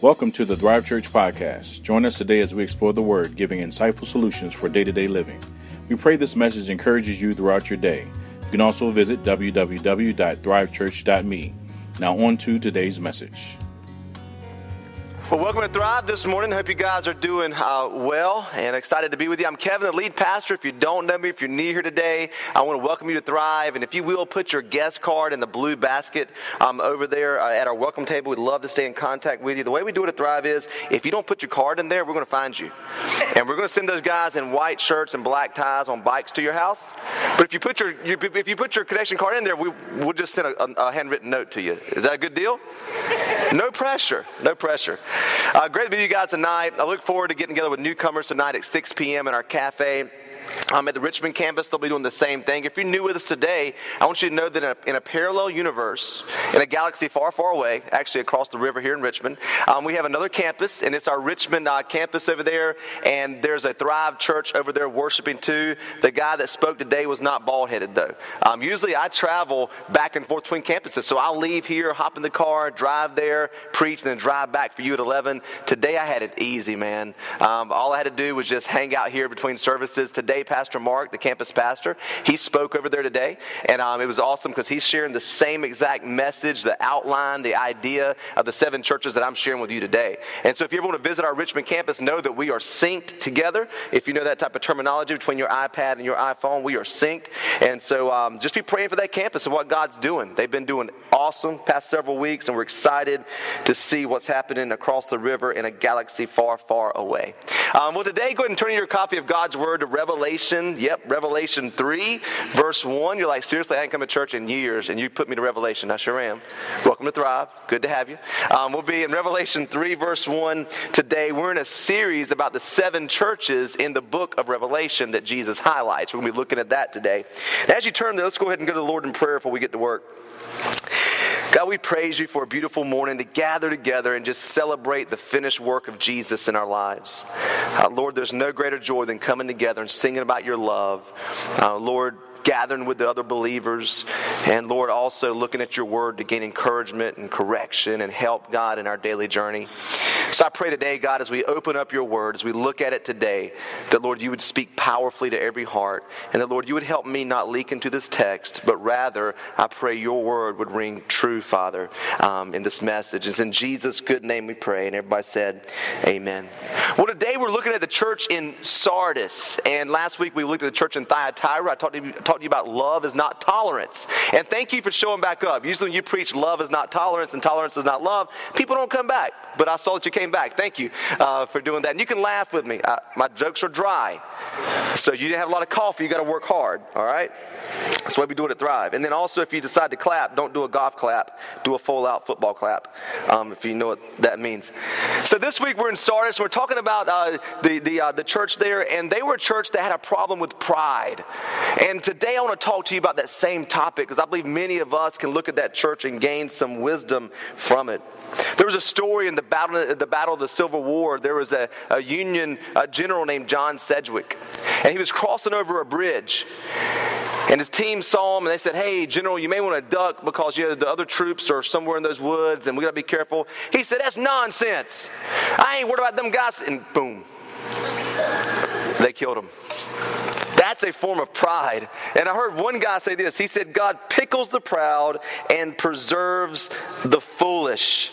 Welcome to the Thrive Church podcast. Join us today as we explore the Word, giving insightful solutions for day to day living. We pray this message encourages you throughout your day. You can also visit www.thrivechurch.me. Now, on to today's message. Well, welcome to Thrive this morning. Hope you guys are doing uh, well and excited to be with you. I'm Kevin, the lead pastor. If you don't know me, if you're new here today, I want to welcome you to Thrive. And if you will, put your guest card in the blue basket um, over there uh, at our welcome table. We'd love to stay in contact with you. The way we do it at Thrive is if you don't put your card in there, we're going to find you. And we're going to send those guys in white shirts and black ties on bikes to your house. But if you put your, if you put your connection card in there, we, we'll just send a, a handwritten note to you. Is that a good deal? No pressure. No pressure. Uh, great to be with you guys tonight. I look forward to getting together with newcomers tonight at 6 p.m. in our cafe. Um, at the Richmond campus, they'll be doing the same thing. If you're new with us today, I want you to know that in a, in a parallel universe, in a galaxy far, far away, actually across the river here in Richmond, um, we have another campus, and it's our Richmond uh, campus over there. And there's a Thrive Church over there worshiping too. The guy that spoke today was not bald headed, though. Um, usually I travel back and forth between campuses, so I'll leave here, hop in the car, drive there, preach, and then drive back for you at 11. Today I had it easy, man. Um, all I had to do was just hang out here between services. Today, Pastor Mark, the campus pastor, he spoke over there today, and um, it was awesome because he's sharing the same exact message, the outline, the idea of the seven churches that I'm sharing with you today. And so, if you ever want to visit our Richmond campus, know that we are synced together. If you know that type of terminology between your iPad and your iPhone, we are synced. And so, um, just be praying for that campus and what God's doing. They've been doing awesome past several weeks, and we're excited to see what's happening across the river in a galaxy far, far away. Um, well, today, go ahead and turn your copy of God's Word to Revelation. Revelation, yep, Revelation 3, verse 1. You're like, seriously, I ain't come to church in years, and you put me to Revelation. I sure am. Welcome to Thrive. Good to have you. Um, we'll be in Revelation 3, verse 1 today. We're in a series about the seven churches in the book of Revelation that Jesus highlights. We're going to be looking at that today. as you turn there, let's go ahead and go to the Lord in prayer before we get to work. God, we praise you for a beautiful morning to gather together and just celebrate the finished work of Jesus in our lives. Uh, Lord, there's no greater joy than coming together and singing about your love. Uh, Lord, gathering with the other believers. And Lord, also looking at your word to gain encouragement and correction and help, God, in our daily journey. So I pray today, God, as we open up your word, as we look at it today, that, Lord, you would speak powerfully to every heart. And that, Lord, you would help me not leak into this text, but rather, I pray your word would ring true, Father, um, in this message. It's in Jesus' good name we pray. And everybody said, Amen. Well, today we're looking at the church in Sardis. And last week we looked at the church in Thyatira. I talked to you, talked to you about love is not tolerance. And thank you for showing back up. Usually when you preach love is not tolerance and tolerance is not love, people don't come back. But I saw that you came back. Thank you uh, for doing that. And you can laugh with me. Uh, my jokes are dry. So you didn't have a lot of coffee. You got to work hard. All right? That's why we do it at Thrive. And then also, if you decide to clap, don't do a golf clap. Do a full out football clap, um, if you know what that means. So this week we're in Sardis. We're talking about uh, the the uh, the church there, and they were a church that had a problem with pride. And today I want to talk to you about that same topic because I believe many of us can look at that church and gain some wisdom from it. There was a story in the battle, the battle of the Civil War. There was a, a Union a general named John Sedgwick, and he was crossing over a bridge. And his team saw him and they said, Hey, General, you may want to duck because you know, the other troops are somewhere in those woods and we got to be careful. He said, That's nonsense. I ain't worried about them guys. And boom, they killed him. That's a form of pride. And I heard one guy say this. He said, God pickles the proud and preserves the foolish.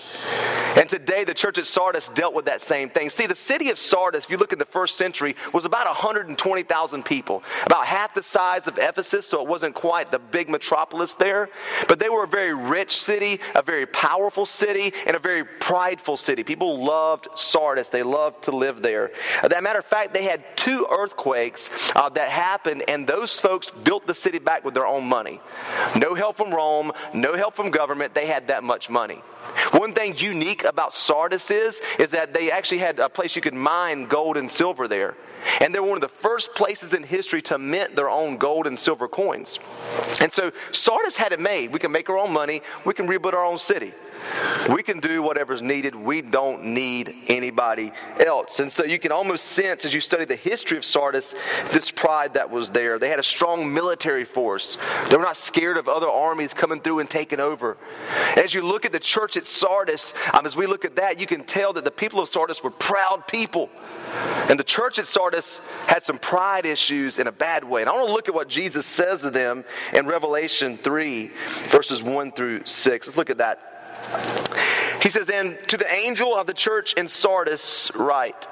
And today, the church at Sardis dealt with that same thing. See, the city of Sardis, if you look in the first century, was about 120,000 people, about half the size of Ephesus, so it wasn't quite the big metropolis there. But they were a very rich city, a very powerful city, and a very prideful city. People loved Sardis, they loved to live there. As a matter of fact, they had two earthquakes uh, that happened, and those folks built the city back with their own money. No help from Rome, no help from government, they had that much money. One thing unique about Sardis is, is that they actually had a place you could mine gold and silver there. And they're one of the first places in history to mint their own gold and silver coins. And so Sardis had it made. We can make our own money, we can rebuild our own city. We can do whatever's needed. We don't need anybody else. And so you can almost sense as you study the history of Sardis this pride that was there. They had a strong military force. They were not scared of other armies coming through and taking over. As you look at the church at Sardis, um, as we look at that, you can tell that the people of Sardis were proud people. And the church at Sardis had some pride issues in a bad way. And I want to look at what Jesus says to them in Revelation 3, verses 1 through 6. Let's look at that. He says, And to the angel of the church in Sardis, write,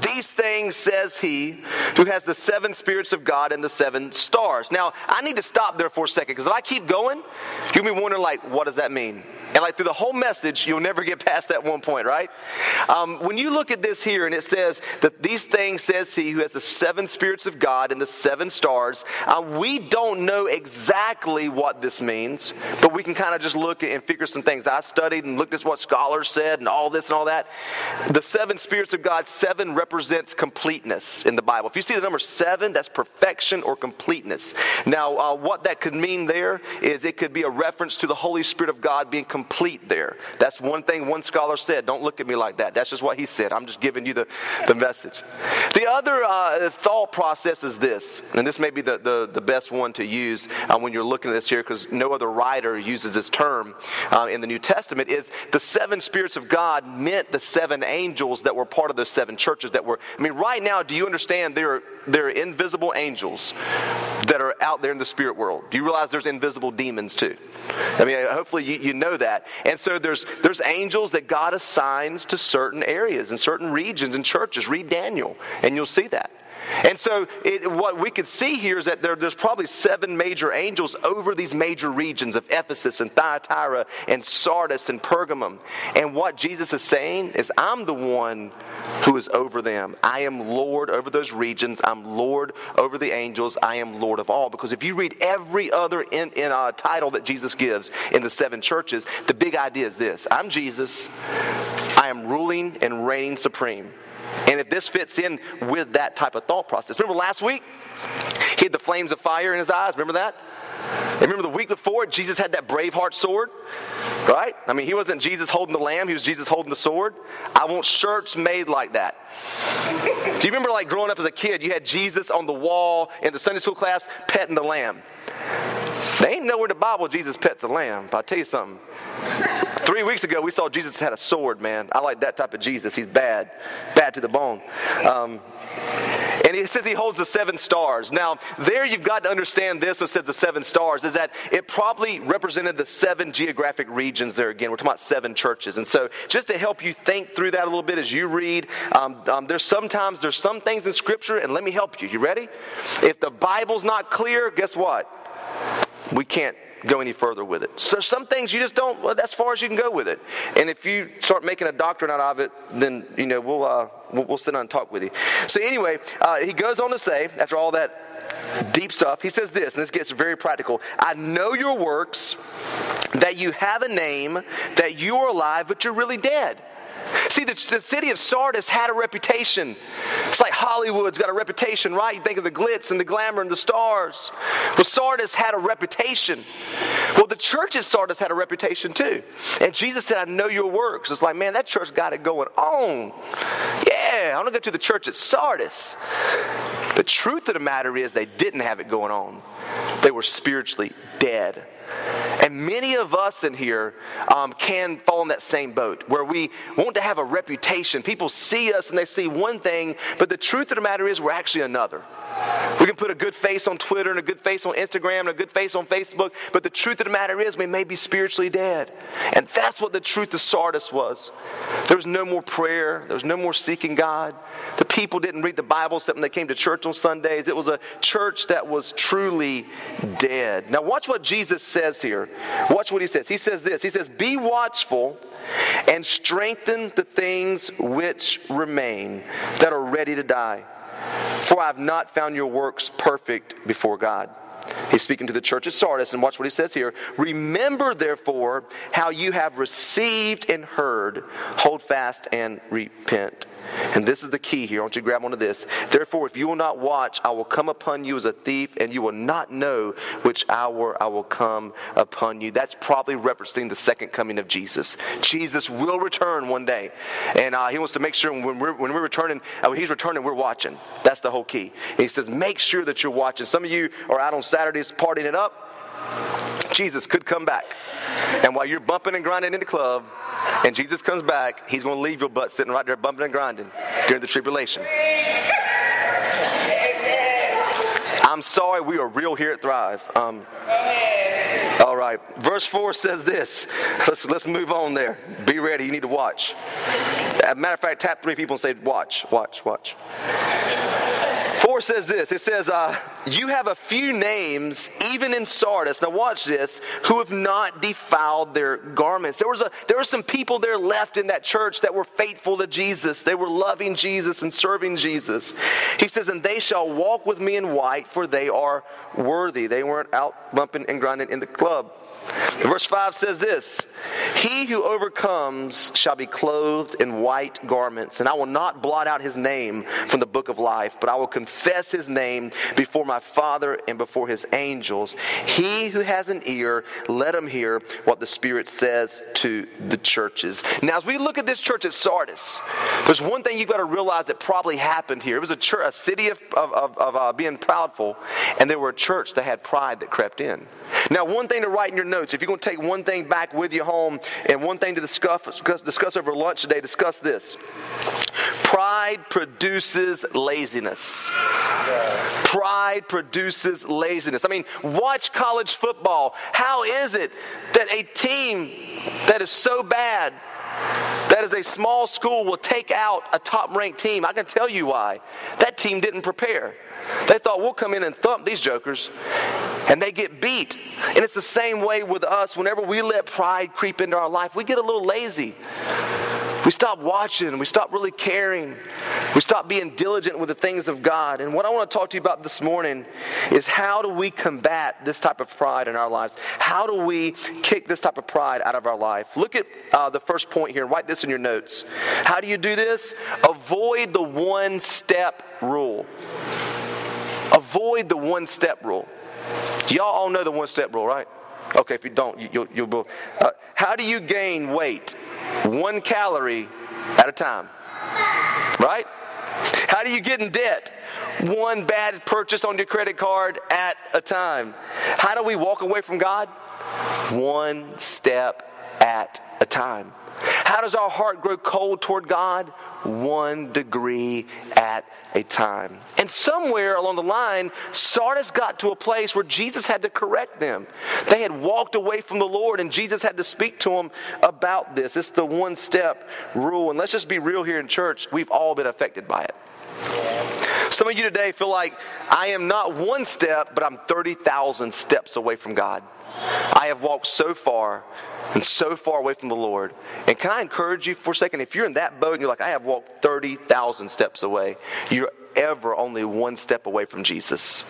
these things says he who has the seven spirits of God and the seven stars. Now, I need to stop there for a second because if I keep going, you'll be wondering, like, what does that mean? And like through the whole message, you'll never get past that one point, right? Um, when you look at this here and it says that these things says he who has the seven spirits of God and the seven stars, uh, we don't know exactly what this means, but we can kind of just look and figure some things. I studied and looked at what scholars said and all this and all that. The seven spirits of God, seven represents completeness in the Bible. If you see the number seven, that's perfection or completeness. Now, uh, what that could mean there is it could be a reference to the Holy Spirit of God being complete complete there. That's one thing one scholar said. Don't look at me like that. That's just what he said. I'm just giving you the, the message. The other uh, thought process is this, and this may be the, the, the best one to use uh, when you're looking at this here because no other writer uses this term uh, in the New Testament, is the seven spirits of God meant the seven angels that were part of those seven churches that were. I mean, right now, do you understand there are, there are invisible angels that are out there in the spirit world? You realize there's invisible demons too? I mean, hopefully you, you know that. And so there's, there's angels that God assigns to certain areas and certain regions and churches. Read Daniel, and you'll see that. And so, it, what we could see here is that there, there's probably seven major angels over these major regions of Ephesus and Thyatira and Sardis and Pergamum. And what Jesus is saying is, I'm the one who is over them. I am Lord over those regions. I'm Lord over the angels. I am Lord of all. Because if you read every other in, in uh, title that Jesus gives in the seven churches, the big idea is this I'm Jesus. I am ruling and reigning supreme. And if this fits in with that type of thought process. Remember last week? He had the flames of fire in his eyes. Remember that? And remember the week before, Jesus had that Braveheart sword, right? I mean, he wasn't Jesus holding the lamb, he was Jesus holding the sword. I want shirts made like that. Do you remember, like, growing up as a kid, you had Jesus on the wall in the Sunday school class petting the lamb? They ain't nowhere in the Bible Jesus pets a lamb. I'll tell you something. Three weeks ago, we saw Jesus had a sword, man. I like that type of Jesus. He's bad, bad to the bone. Um, and it says he holds the seven stars. Now, there you've got to understand this when it says the seven stars, is that it probably represented the seven geographic regions there again. We're talking about seven churches. And so, just to help you think through that a little bit as you read, um, um, there's sometimes there's some things in Scripture, and let me help you. You ready? If the Bible's not clear, guess what? We can't go any further with it. So some things you just don't. Well, that's as far as you can go with it. And if you start making a doctrine out of it, then you know we'll uh, we'll, we'll, sit down and talk with you. So anyway, uh, he goes on to say after all that deep stuff, he says this, and this gets very practical. I know your works, that you have a name, that you are alive, but you're really dead. See, the, the, city of Sardis had a reputation. It's like Hollywood's got a reputation, right? You think of the glitz and the glamour and the stars. Well, Sardis had a reputation. Well, the church at Sardis had a reputation too. And Jesus said, I know your works. It's like, man, that church got it going on. Yeah, I want to go to the church at Sardis. The truth of the matter is, they didn't have it going on, they were spiritually dead. And many of us in here um, can fall in that same boat where we want to have a reputation. People see us and they see one thing, but the truth of the matter is we're actually another. We can put a good face on Twitter and a good face on Instagram and a good face on Facebook, but the truth of the matter is we may be spiritually dead. And that's what the truth of Sardis was. There was no more prayer, there was no more seeking God. The people didn't read the Bible except when they came to church on Sundays. It was a church that was truly dead. Now, watch what Jesus says here. Watch what he says. He says this He says, Be watchful and strengthen the things which remain that are ready to die for I have not found your works perfect before God. He's speaking to the church of Sardis, and watch what he says here. Remember, therefore, how you have received and heard, hold fast and repent. And this is the key here. I want you to grab onto this. Therefore, if you will not watch, I will come upon you as a thief, and you will not know which hour I will come upon you. That's probably referencing the second coming of Jesus. Jesus will return one day, and uh, he wants to make sure when we're, when we're returning, uh, when he's returning, we're watching. That's the whole key. And he says, make sure that you're watching. Some of you are out on Saturdays partying it up. Jesus could come back. And while you're bumping and grinding in the club, and Jesus comes back, he's going to leave your butt sitting right there bumping and grinding during the tribulation. I'm sorry, we are real here at Thrive. Um, all right, verse 4 says this. Let's, let's move on there. Be ready, you need to watch. As a matter of fact, tap three people and say, Watch, watch, watch. 4 says this it says, uh, You have a few names, even in Sardis. Now, watch this, who have not defiled their garments. There, was a, there were some people there left in that church that were faithful to Jesus. They were loving Jesus and serving Jesus. He says, And they shall walk with me in white, for they are worthy. They weren't out bumping and grinding in the club. Verse 5 says this He who overcomes shall be clothed in white garments, and I will not blot out his name from the book of life, but I will confess his name before my Father and before his angels. He who has an ear, let him hear what the Spirit says to the churches. Now, as we look at this church at Sardis, there's one thing you've got to realize that probably happened here. It was a, church, a city of, of, of, of uh, being proudful, and there were a church that had pride that crept in. Now, one thing to write in your notes, if you're going to take one thing back with you home and one thing to discuss, discuss over lunch today, discuss this. Pride produces laziness. Pride produces laziness. I mean, watch college football. How is it that a team that is so bad that is a small school will take out a top ranked team. I can tell you why. That team didn't prepare. They thought we'll come in and thump these jokers, and they get beat. And it's the same way with us. Whenever we let pride creep into our life, we get a little lazy. We stop watching. We stop really caring. We stop being diligent with the things of God. And what I want to talk to you about this morning is how do we combat this type of pride in our lives? How do we kick this type of pride out of our life? Look at uh, the first point here. Write this in your notes. How do you do this? Avoid the one step rule. Avoid the one step rule. Y'all all know the one step rule, right? Okay, if you don't, you, will you'll, uh, how do you gain weight? One calorie at a time, right? How do you get in debt? One bad purchase on your credit card at a time. How do we walk away from God? One step at a time. How does our heart grow cold toward God? One degree at a time. And somewhere along the line, Sardis got to a place where Jesus had to correct them. They had walked away from the Lord, and Jesus had to speak to them about this. It's the one step rule. And let's just be real here in church, we've all been affected by it. Some of you today feel like I am not one step, but I'm 30,000 steps away from God. I have walked so far and so far away from the Lord. And can I encourage you for a second? If you're in that boat and you're like, I have walked 30,000 steps away, you're ever only one step away from Jesus.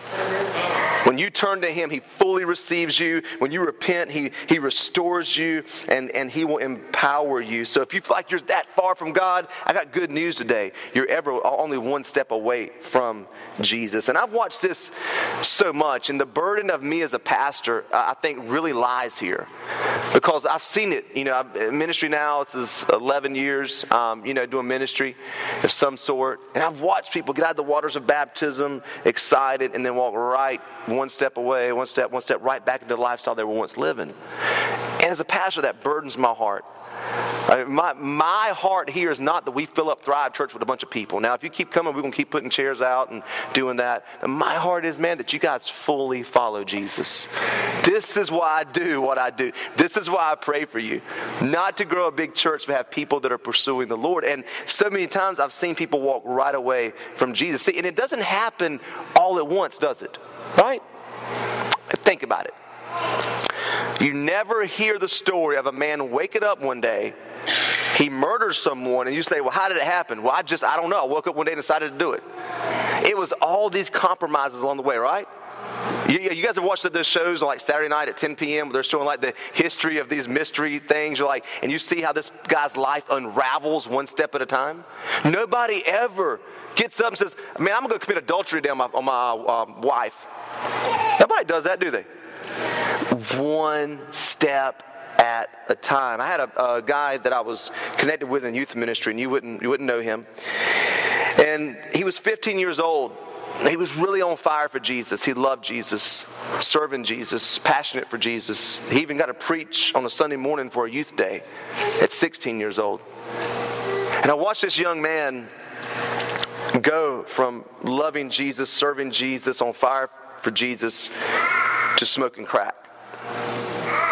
When you turn to Him, He fully receives you. When you repent, He, he restores you and, and He will empower you. So if you feel like you're that far from God, I got good news today. You're ever only one step away from Jesus. And I've watched this so much, and the burden of me as a pastor, I think, really lies here because I've seen it. You know, I've, ministry now, this is 11 years, um, you know, doing ministry of some sort. And I've watched people get out the waters of baptism excited and then walk right one step away, one step, one step right back into the lifestyle they were once living. And as a pastor, that burdens my heart. My, my heart here is not that we fill up Thrive Church with a bunch of people. Now, if you keep coming, we're going to keep putting chairs out and doing that. My heart is, man, that you guys fully follow Jesus. This is why I do what I do. This is why I pray for you. Not to grow a big church, but have people that are pursuing the Lord. And so many times I've seen people walk right away from Jesus. See, and it doesn't happen all at once, does it? Right? Think about it. You never hear the story of a man waking up one day, he murders someone, and you say, Well, how did it happen? Well, I just, I don't know. I woke up one day and decided to do it. It was all these compromises along the way, right? You, you guys have watched those shows on like Saturday night at 10 p.m. They're showing like the history of these mystery things. You're like, and you see how this guy's life unravels one step at a time. Nobody ever gets up and says, "Man, I'm gonna go commit adultery on my, on my um, wife." Nobody does that, do they? One step at a time. I had a, a, guy that I was connected with in youth ministry, and you wouldn't you wouldn't know him. And he was 15 years old. He was really on fire for Jesus. He loved Jesus, serving Jesus, passionate for Jesus. He even got to preach on a Sunday morning for a youth day at 16 years old. And I watched this young man go from loving Jesus, serving Jesus, on fire for Jesus, to smoking crack.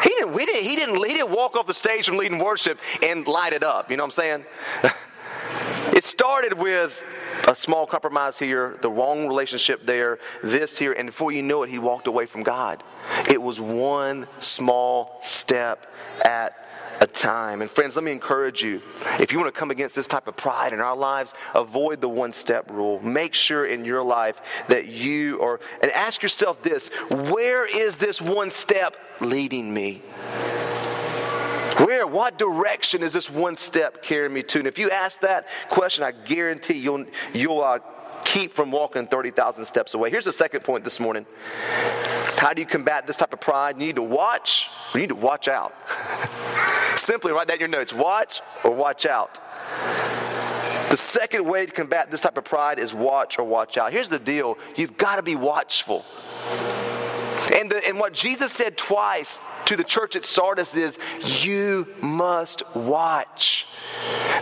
He didn't, we didn't, he, didn't, he didn't walk off the stage from leading worship and light it up. You know what I'm saying? It started with a small compromise here, the wrong relationship there, this here, and before you know it, he walked away from God. It was one small step at a time. And friends, let me encourage you if you want to come against this type of pride in our lives, avoid the one step rule. Make sure in your life that you are, and ask yourself this where is this one step leading me? Where, what direction is this one step carrying me to? And if you ask that question, I guarantee you'll, you'll uh, keep from walking 30,000 steps away. Here's the second point this morning. How do you combat this type of pride? You need to watch, you need to watch out. Simply write that in your notes watch or watch out. The second way to combat this type of pride is watch or watch out. Here's the deal you've got to be watchful. And, the, and what Jesus said twice to the church at Sardis is, You must watch.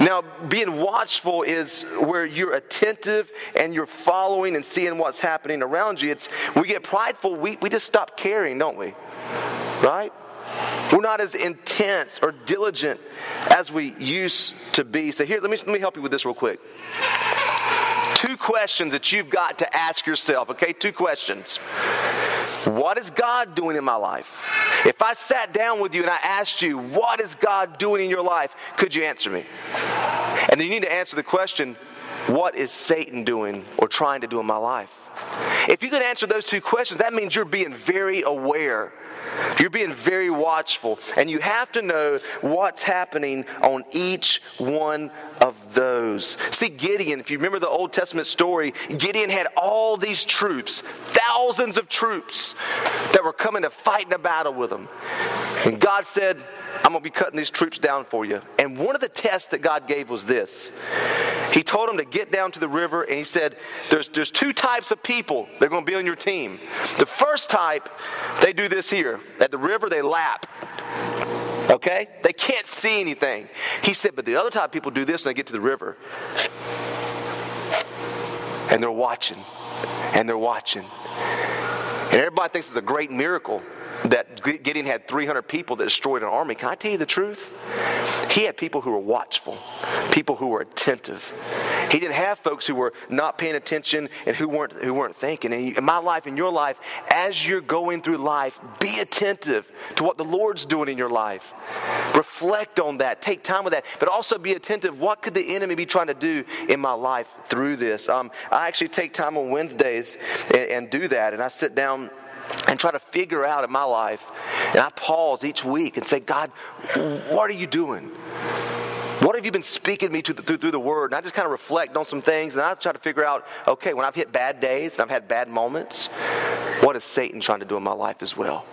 Now, being watchful is where you're attentive and you're following and seeing what's happening around you. It's we get prideful, we, we just stop caring, don't we? Right? We're not as intense or diligent as we used to be. So here, let me let me help you with this real quick. Two questions that you've got to ask yourself, okay? Two questions. What is God doing in my life? If I sat down with you and I asked you, What is God doing in your life? Could you answer me? And then you need to answer the question, What is Satan doing or trying to do in my life? If you could answer those two questions, that means you're being very aware. You're being very watchful. And you have to know what's happening on each one of those. See, Gideon, if you remember the Old Testament story, Gideon had all these troops, thousands of troops that were coming to fight in a battle with him. And God said, I'm going to be cutting these troops down for you. And one of the tests that God gave was this. He told them to get down to the river, and he said, there's, there's two types of people that are going to be on your team. The first type, they do this here. At the river, they lap. Okay? They can't see anything. He said, but the other type of people do this when they get to the river. And they're watching. And they're watching. And everybody thinks it's a great miracle that Gideon had 300 people that destroyed an army. Can I tell you the truth? He had people who were watchful, people who were attentive. He didn't have folks who were not paying attention and who weren't who weren't thinking. And in my life, in your life, as you're going through life, be attentive to what the Lord's doing in your life. Reflect on that. Take time with that, but also be attentive. What could the enemy be trying to do in my life through this? Um, I actually take time on Wednesdays and, and do that, and I sit down and try to figure out in my life. And I pause each week and say, God, what are you doing? What have you been speaking to me to the, through, through the word? And I just kind of reflect on some things and I try to figure out, okay, when I've hit bad days and I've had bad moments, what is Satan trying to do in my life as well?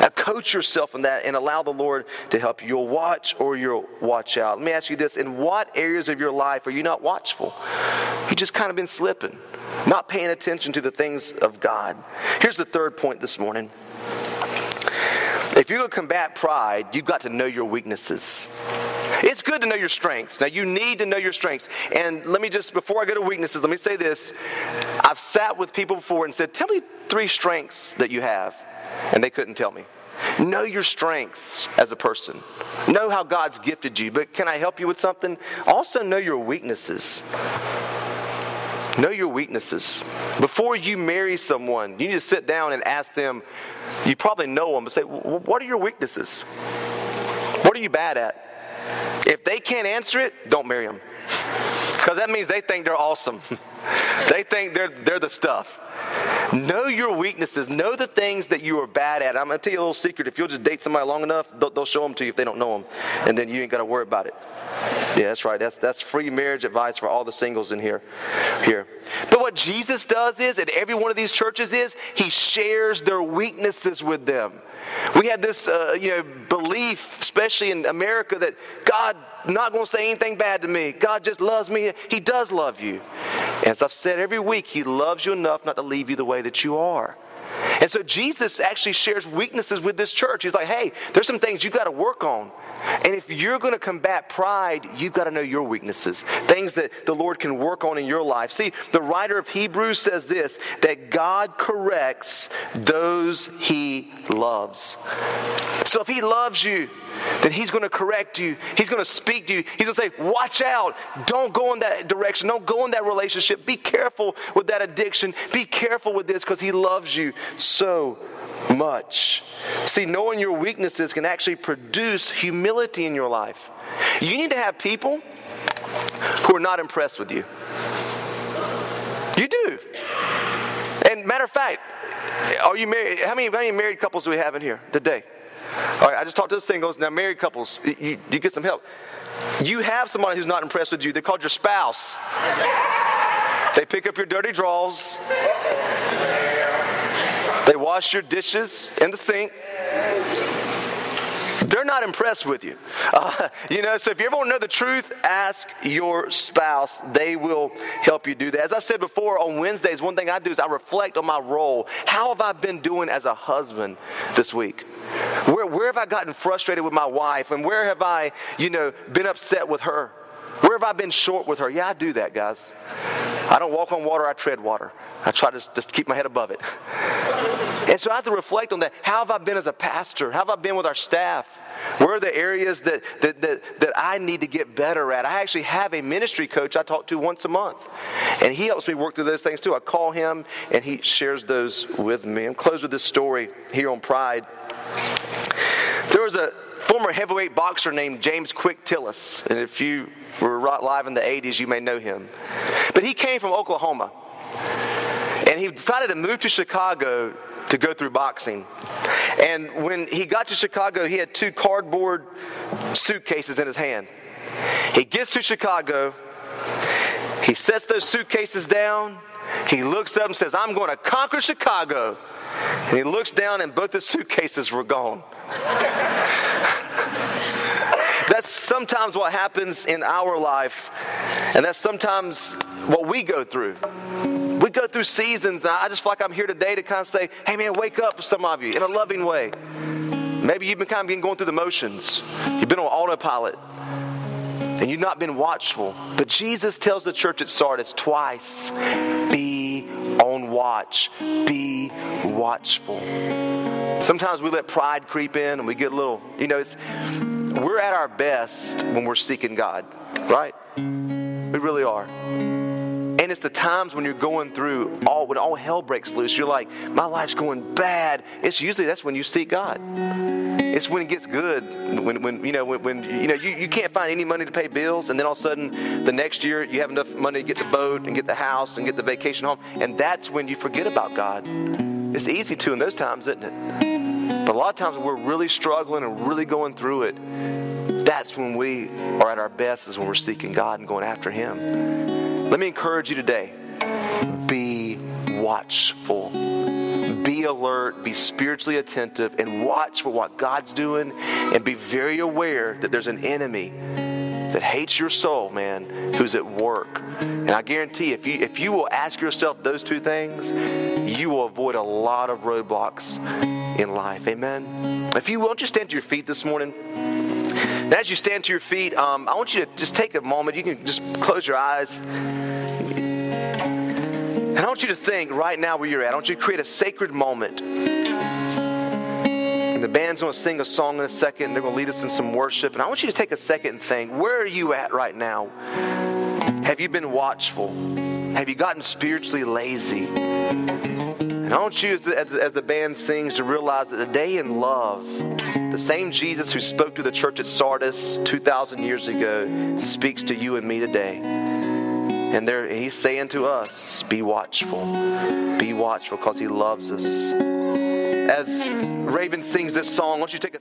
Now, coach yourself in that and allow the Lord to help you. You'll watch or you'll watch out. Let me ask you this in what areas of your life are you not watchful? You just kind of been slipping not paying attention to the things of God. Here's the third point this morning. If you're going to combat pride, you've got to know your weaknesses. It's good to know your strengths. Now, you need to know your strengths. And let me just, before I go to weaknesses, let me say this. I've sat with people before and said, Tell me three strengths that you have. And they couldn't tell me. Know your strengths as a person. Know how God's gifted you. But can I help you with something? Also, know your weaknesses. Know your weaknesses. Before you marry someone, you need to sit down and ask them. You probably know them, but say, What are your weaknesses? What are you bad at? If they can't answer it, don't marry them. Because that means they think they're awesome. they think they're, they're the stuff. Know your weaknesses. Know the things that you are bad at. I'm going to tell you a little secret. If you'll just date somebody long enough, they'll, they'll show them to you if they don't know them. And then you ain't got to worry about it. Yeah, that's right. That's, that's free marriage advice for all the singles in here. here. But what Jesus does is, at every one of these churches, is he shares their weaknesses with them. We have this, uh, you know, belief, especially in America, that God not going to say anything bad to me. God just loves me. He does love you. As I've said every week, He loves you enough not to leave you the way that you are. And so Jesus actually shares weaknesses with this church. He's like, hey, there's some things you've got to work on. And if you're going to combat pride, you've got to know your weaknesses, things that the Lord can work on in your life. See, the writer of Hebrews says this that God corrects those he loves. So if he loves you, then he's going to correct you. He's going to speak to you. He's going to say, Watch out. Don't go in that direction. Don't go in that relationship. Be careful with that addiction. Be careful with this because he loves you so much. See, knowing your weaknesses can actually produce humility in your life. You need to have people who are not impressed with you. You do. And matter of fact, are you married? How many, how many married couples do we have in here today? All right, I just talked to the singles. Now, married couples, you, you get some help. You have somebody who's not impressed with you. They're called your spouse. They pick up your dirty drawers. They wash your dishes in the sink. They're not impressed with you. Uh, you know, so if you ever want to know the truth, ask your spouse. They will help you do that. As I said before, on Wednesdays, one thing I do is I reflect on my role. How have I been doing as a husband this week? Where, where have I gotten frustrated with my wife? And where have I, you know, been upset with her? Where have I been short with her? Yeah, I do that, guys. I don't walk on water, I tread water. I try to just keep my head above it. And so I have to reflect on that. How have I been as a pastor? How have I been with our staff? Where are the areas that, that, that, that I need to get better at? I actually have a ministry coach I talk to once a month. And he helps me work through those things too. I call him and he shares those with me. I'm close with this story here on Pride. There was a former heavyweight boxer named James Quick Tillis. And if you were live in the 80s, you may know him. But he came from Oklahoma. And he decided to move to Chicago to go through boxing. And when he got to Chicago, he had two cardboard suitcases in his hand. He gets to Chicago, he sets those suitcases down, he looks up and says, I'm going to conquer Chicago. And he looks down, and both the suitcases were gone. that's sometimes what happens in our life, and that's sometimes what we go through. We go through seasons, and I just feel like I'm here today to kind of say, hey man, wake up for some of you in a loving way. Maybe you've been kind of been going through the motions. You've been on autopilot and you've not been watchful. But Jesus tells the church at Sardis twice be on watch, be watchful. Sometimes we let pride creep in and we get a little, you know, it's, we're at our best when we're seeking God, right? We really are. And it's the times when you're going through all when all hell breaks loose. You're like, my life's going bad. It's usually that's when you seek God. It's when it gets good. When, when you know when, when you know you, you can't find any money to pay bills, and then all of a sudden the next year you have enough money to get the boat and get the house and get the vacation home, and that's when you forget about God. It's easy to in those times, isn't it? But a lot of times when we're really struggling and really going through it, that's when we are at our best, is when we're seeking God and going after Him. Let me encourage you today be watchful. Be alert, be spiritually attentive, and watch for what God's doing, and be very aware that there's an enemy that hates your soul, man, who's at work. And I guarantee if you if you will ask yourself those two things, you will avoid a lot of roadblocks in life. Amen. If you will, just stand to your feet this morning. And as you stand to your feet, um, I want you to just take a moment. You can just close your eyes. And I want you to think right now where you're at. I want you to create a sacred moment. And the band's going to sing a song in a second. They're going to lead us in some worship. And I want you to take a second and think where are you at right now? Have you been watchful? Have you gotten spiritually lazy? And I want you, as the, as the band sings, to realize that the day in love, the same Jesus who spoke to the church at Sardis 2,000 years ago speaks to you and me today. And there, he's saying to us, be watchful. Be watchful because he loves us. As Raven sings this song, why don't you take a